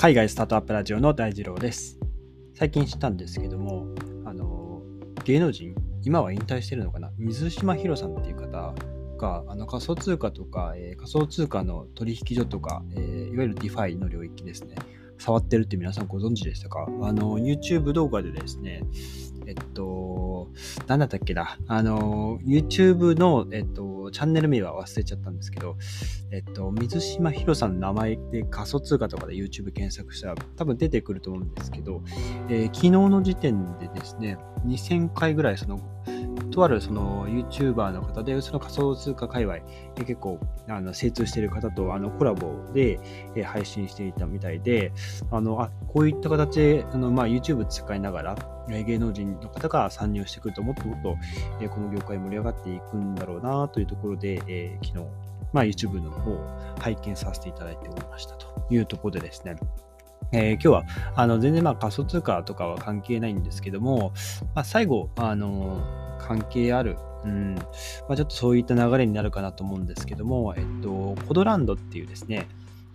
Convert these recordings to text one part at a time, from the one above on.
海外スタートアップラジオの大二郎です。最近知ったんですけども、あの、芸能人、今は引退してるのかな？水島ひろさんっていう方が、あの仮想通貨とか、えー仮想通貨の取引所とか、えーいわゆる DeFi の領域ですね、触ってるって皆さんご存知でしたか？あの、YouTube 動画でですね、えっと、なんだったっけな、あの、YouTube の、えっと、チャンネル名は忘れちゃったんですけど、えっと、水島ひろさんの名前で仮想通貨とかで YouTube 検索したら多分出てくると思うんですけど、えー昨日の時点でですね、2000回ぐらいその、とあるその YouTuber の方で、その仮想通貨界隈、えー結構あの精通している方とあのコラボで、配信していたみたいで、あのあこういった形であの、まあ、YouTube 使いながら、芸能人の方が参入してくるともっともっと、えこの業界盛り上がっていくんだろうなというところで、えー昨日、まあ、YouTube の方を拝見させていただいておりましたというところでですね、えー今日はあの全然まあ仮想通貨とかは関係ないんですけども、まあ、最後、あの関係ある、うんまあ、ちょっとそういった流れになるかなと思うんですけども、えっと、コドランドっていうですね、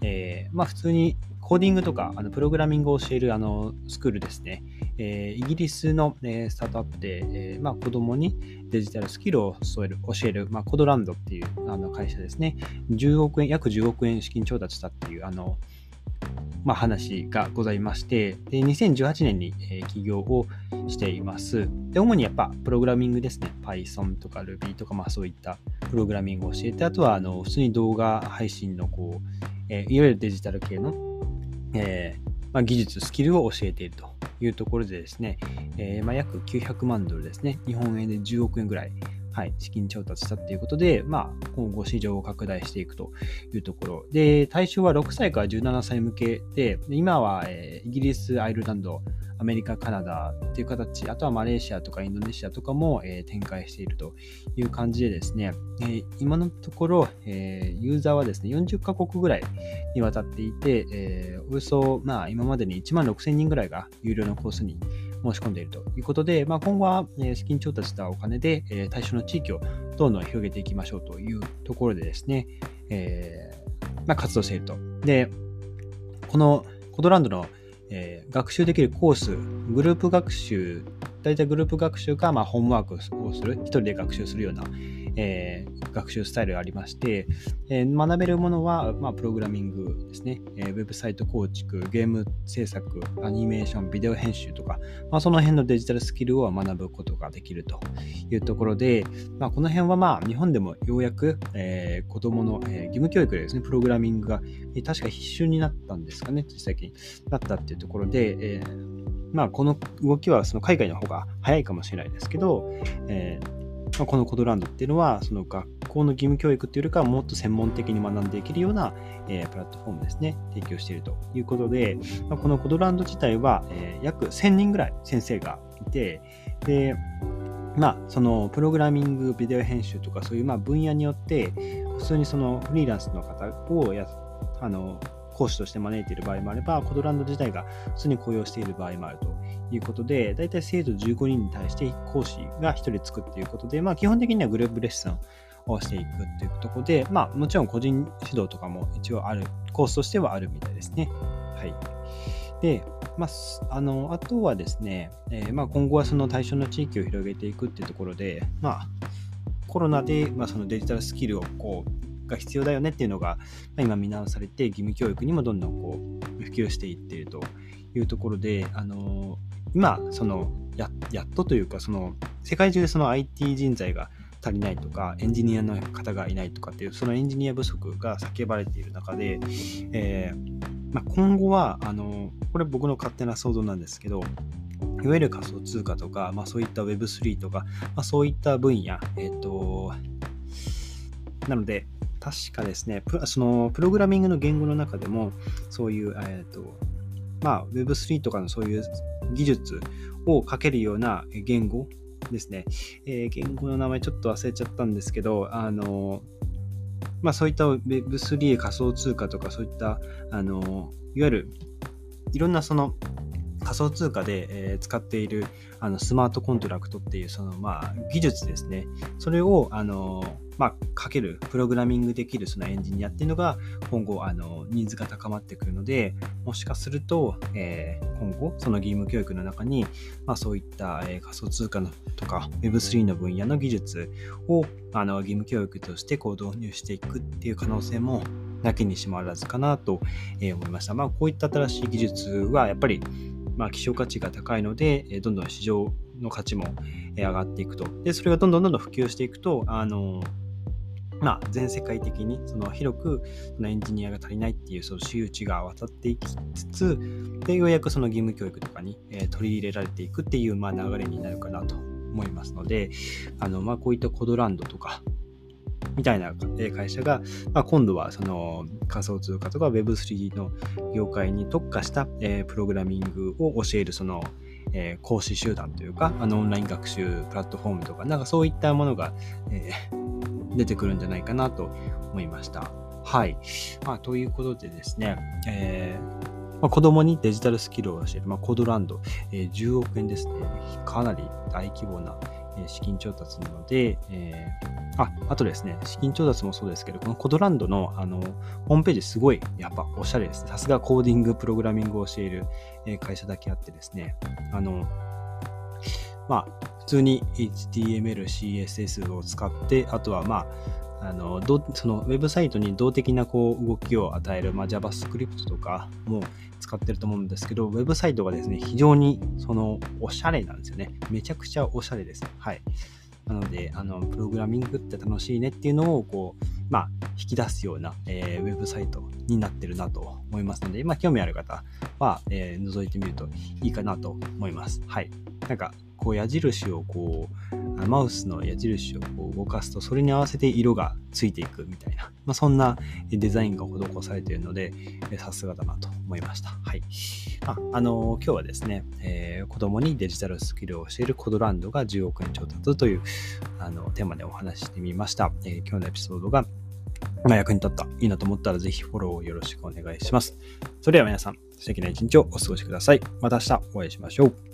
えーまあ、普通にコーディングとかあのプログラミングを教えるあのスクールですね、えーイギリスの、えスタートアップで、えまあ、子供にデジタルスキルを教える、教えるまあ、コドランドっていうあの会社ですね、10億円、約10億円資金調達したっていう、あの、まあ、話がございまして、で2018年に、えー起業をしています。で、主にやっぱプログラミングですね。Python とか Ruby とか、まあそういったプログラミングを教えて、あとはあの普通に動画配信のこう、えーいわゆるデジタル系の、えーまあ、技術、スキルを教えているというところでですね、えーまあ、約900万ドルですね。日本円で10億円ぐらい、はい、資金調達したということで、まあ、今後市場を拡大していくというところ。で、対象は6歳から17歳向けで、今は、えーイギリス、アイルランド、アメリカ、カナダっていう形、あとはマレーシアとかインドネシアとかも、えー展開しているという感じでですね、えー今のところ、えユーザーはですね、40カ国ぐらいにわたっていて、えおよそ、まあ、今までに1万6000人ぐらいが有料のコースに申し込んでいるということで、まあ、今後は、えー資金調達したお金で、えー対象の地域をどんどん広げていきましょうというところでですね、えーまあ、活動していると。で、このコドランドの、えー学習できるコース、グループ学習、大体グループ学習か、まあ、ホームワークをする、一人で学習するような、えー学習スタイルがありまして、えー学べるものは、まあ、プログラミングですね、えーウェブサイト構築、ゲーム制作、アニメーション、ビデオ編集とか、まあ、その辺のデジタルスキルを学ぶことができるというところで、まあ、この辺はまあ日本でもようやく、えー子供の、えー義務教育でですね、プログラミングが、えー確か必修になったんですかね、最近なったっていうところで、えーまあ、この動きはその海外の方が早いかもしれないですけど、えーまあ、このコドランドっていうのは、その学校の義務教育っていうよりかはもっと専門的に学んでいけるような、えープラットフォームですね、提供しているということで、まあ、このコドランド自体は、えー約1000人ぐらい先生がいて、で、まあ、そのプログラミング、ビデオ編集とかそういうまあ分野によって、普通にそのフリーランスの方をやあの講師として招いている場合もあれば、コドランド自体が普通に雇用している場合もあるということで、大体生徒15人に対して講師が1人つくっていうことで、まあ、基本的にはグループレッスンをしていくっていうところで、まあ、もちろん個人指導とかも一応ある、コースとしてはあるみたいですね。はい。で、まあ、あのあとはですね、えーまあ、今後はその対象の地域を広げていくっていうところで、まあ、コロナで、まあ、そのデジタルスキルをこうが必要だよねっていうのが、まあ、今見直されて義務教育にもどんどんこう普及していっているというところで、あの今そのややっとというかその世界中でその IT 人材が足りないとかエンジニアの方がいないとかっていうそのエンジニア不足が叫ばれている中で、えーまあ、今後はあのこれ僕の勝手な想像なんですけどいわゆる仮想通貨とか、まあ、そういった Web3 とか、まあ、そういった分野、えっ、と、なので、確かですね、プそのプログラミングの言語の中でも、そういう、えっ、と、まあ、Web3 とかのそういう技術をかけるような言語ですね。えー言語の名前ちょっと忘れちゃったんですけど、あの、まあそういった Web3 仮想通貨とかそういった、あの、いわゆるいろんなその仮想通貨で、え、使っているあのスマートコントラクトっていうその、まあ、技術ですね。それを、あのまあ、かける、プログラミングできるそのエンジニアっていうのが今後、あのニーズが高まってくるので、もしかすると、えー、今後、その義務教育の中に、まあ、そういった、えー、仮想通貨のとか Web3 の分野の技術をあの義務教育としてこう導入していくっていう可能性もなきにしもあらずかなと思いました。まあ、こういった新しい技術はやっぱりまあ、希少価値が高いので、えどんどん市場の価値もえ上がっていくと。で、それがどんどんどんどん普及していくと、あの、まあ、全世界的にその広くそのエンジニアが足りないっていうその周知が渡っていきつつ、で、ようやくその義務教育とかに、え取り入れられていくっていうまあ流れになるかなと思いますので、あの、まあ、こういったコドランドとか、みたいな会社が、まあ、今度はその仮想通貨とか Web3 の業界に特化した、え、プログラミングを教えるその、え、講師集団というか、あのオンライン学習プラットフォームとか、なんかそういったものが、え、出てくるんじゃないかなと思いました。はい。まあ、ということでですね、えー、子供にデジタルスキルを教える、まあ、コードランド、えー、10億円ですね。かなり大規模な資金調達なので、えー、あ、あとですね、資金調達もそうですけど、このコドランドのあのホームページすごいやっぱおしゃれですね。さすがコーディング、プログラミングを教える会社だけあってですね、あの、まあ、普通に HTML、CSS を使って、あとはまあ、あのどそのウェブサイトに動的なこう動きを与える、まあ、JavaScript とかも使ってると思うんですけど、ウェブサイトがですね、非常にそのおしゃれなんですよね。めちゃくちゃおしゃれです。はい。なので、あの、プログラミングって楽しいねっていうのを、こう、まあ、引き出すような、えー、ウェブサイトになってるなと思いますので、まあ、興味ある方は、えー、覗いてみるといいかなと思います。はい。なんか、こう矢印をこう、マウスの矢印をこう動かすと、それに合わせて色がついていくみたいな、まあ、そんなデザインが施されているので、さすがだなと思いました。はい。あ、あの、今日はですね、えー、子供にデジタルスキルを教えるコドランドが10億円調達というあのテーマでお話ししてみました。えー、今日のエピソードがま、役に立った、いいなと思ったらぜひフォローをよろしくお願いします。それでは皆さん、素敵な一日をお過ごしください。また明日お会いしましょう。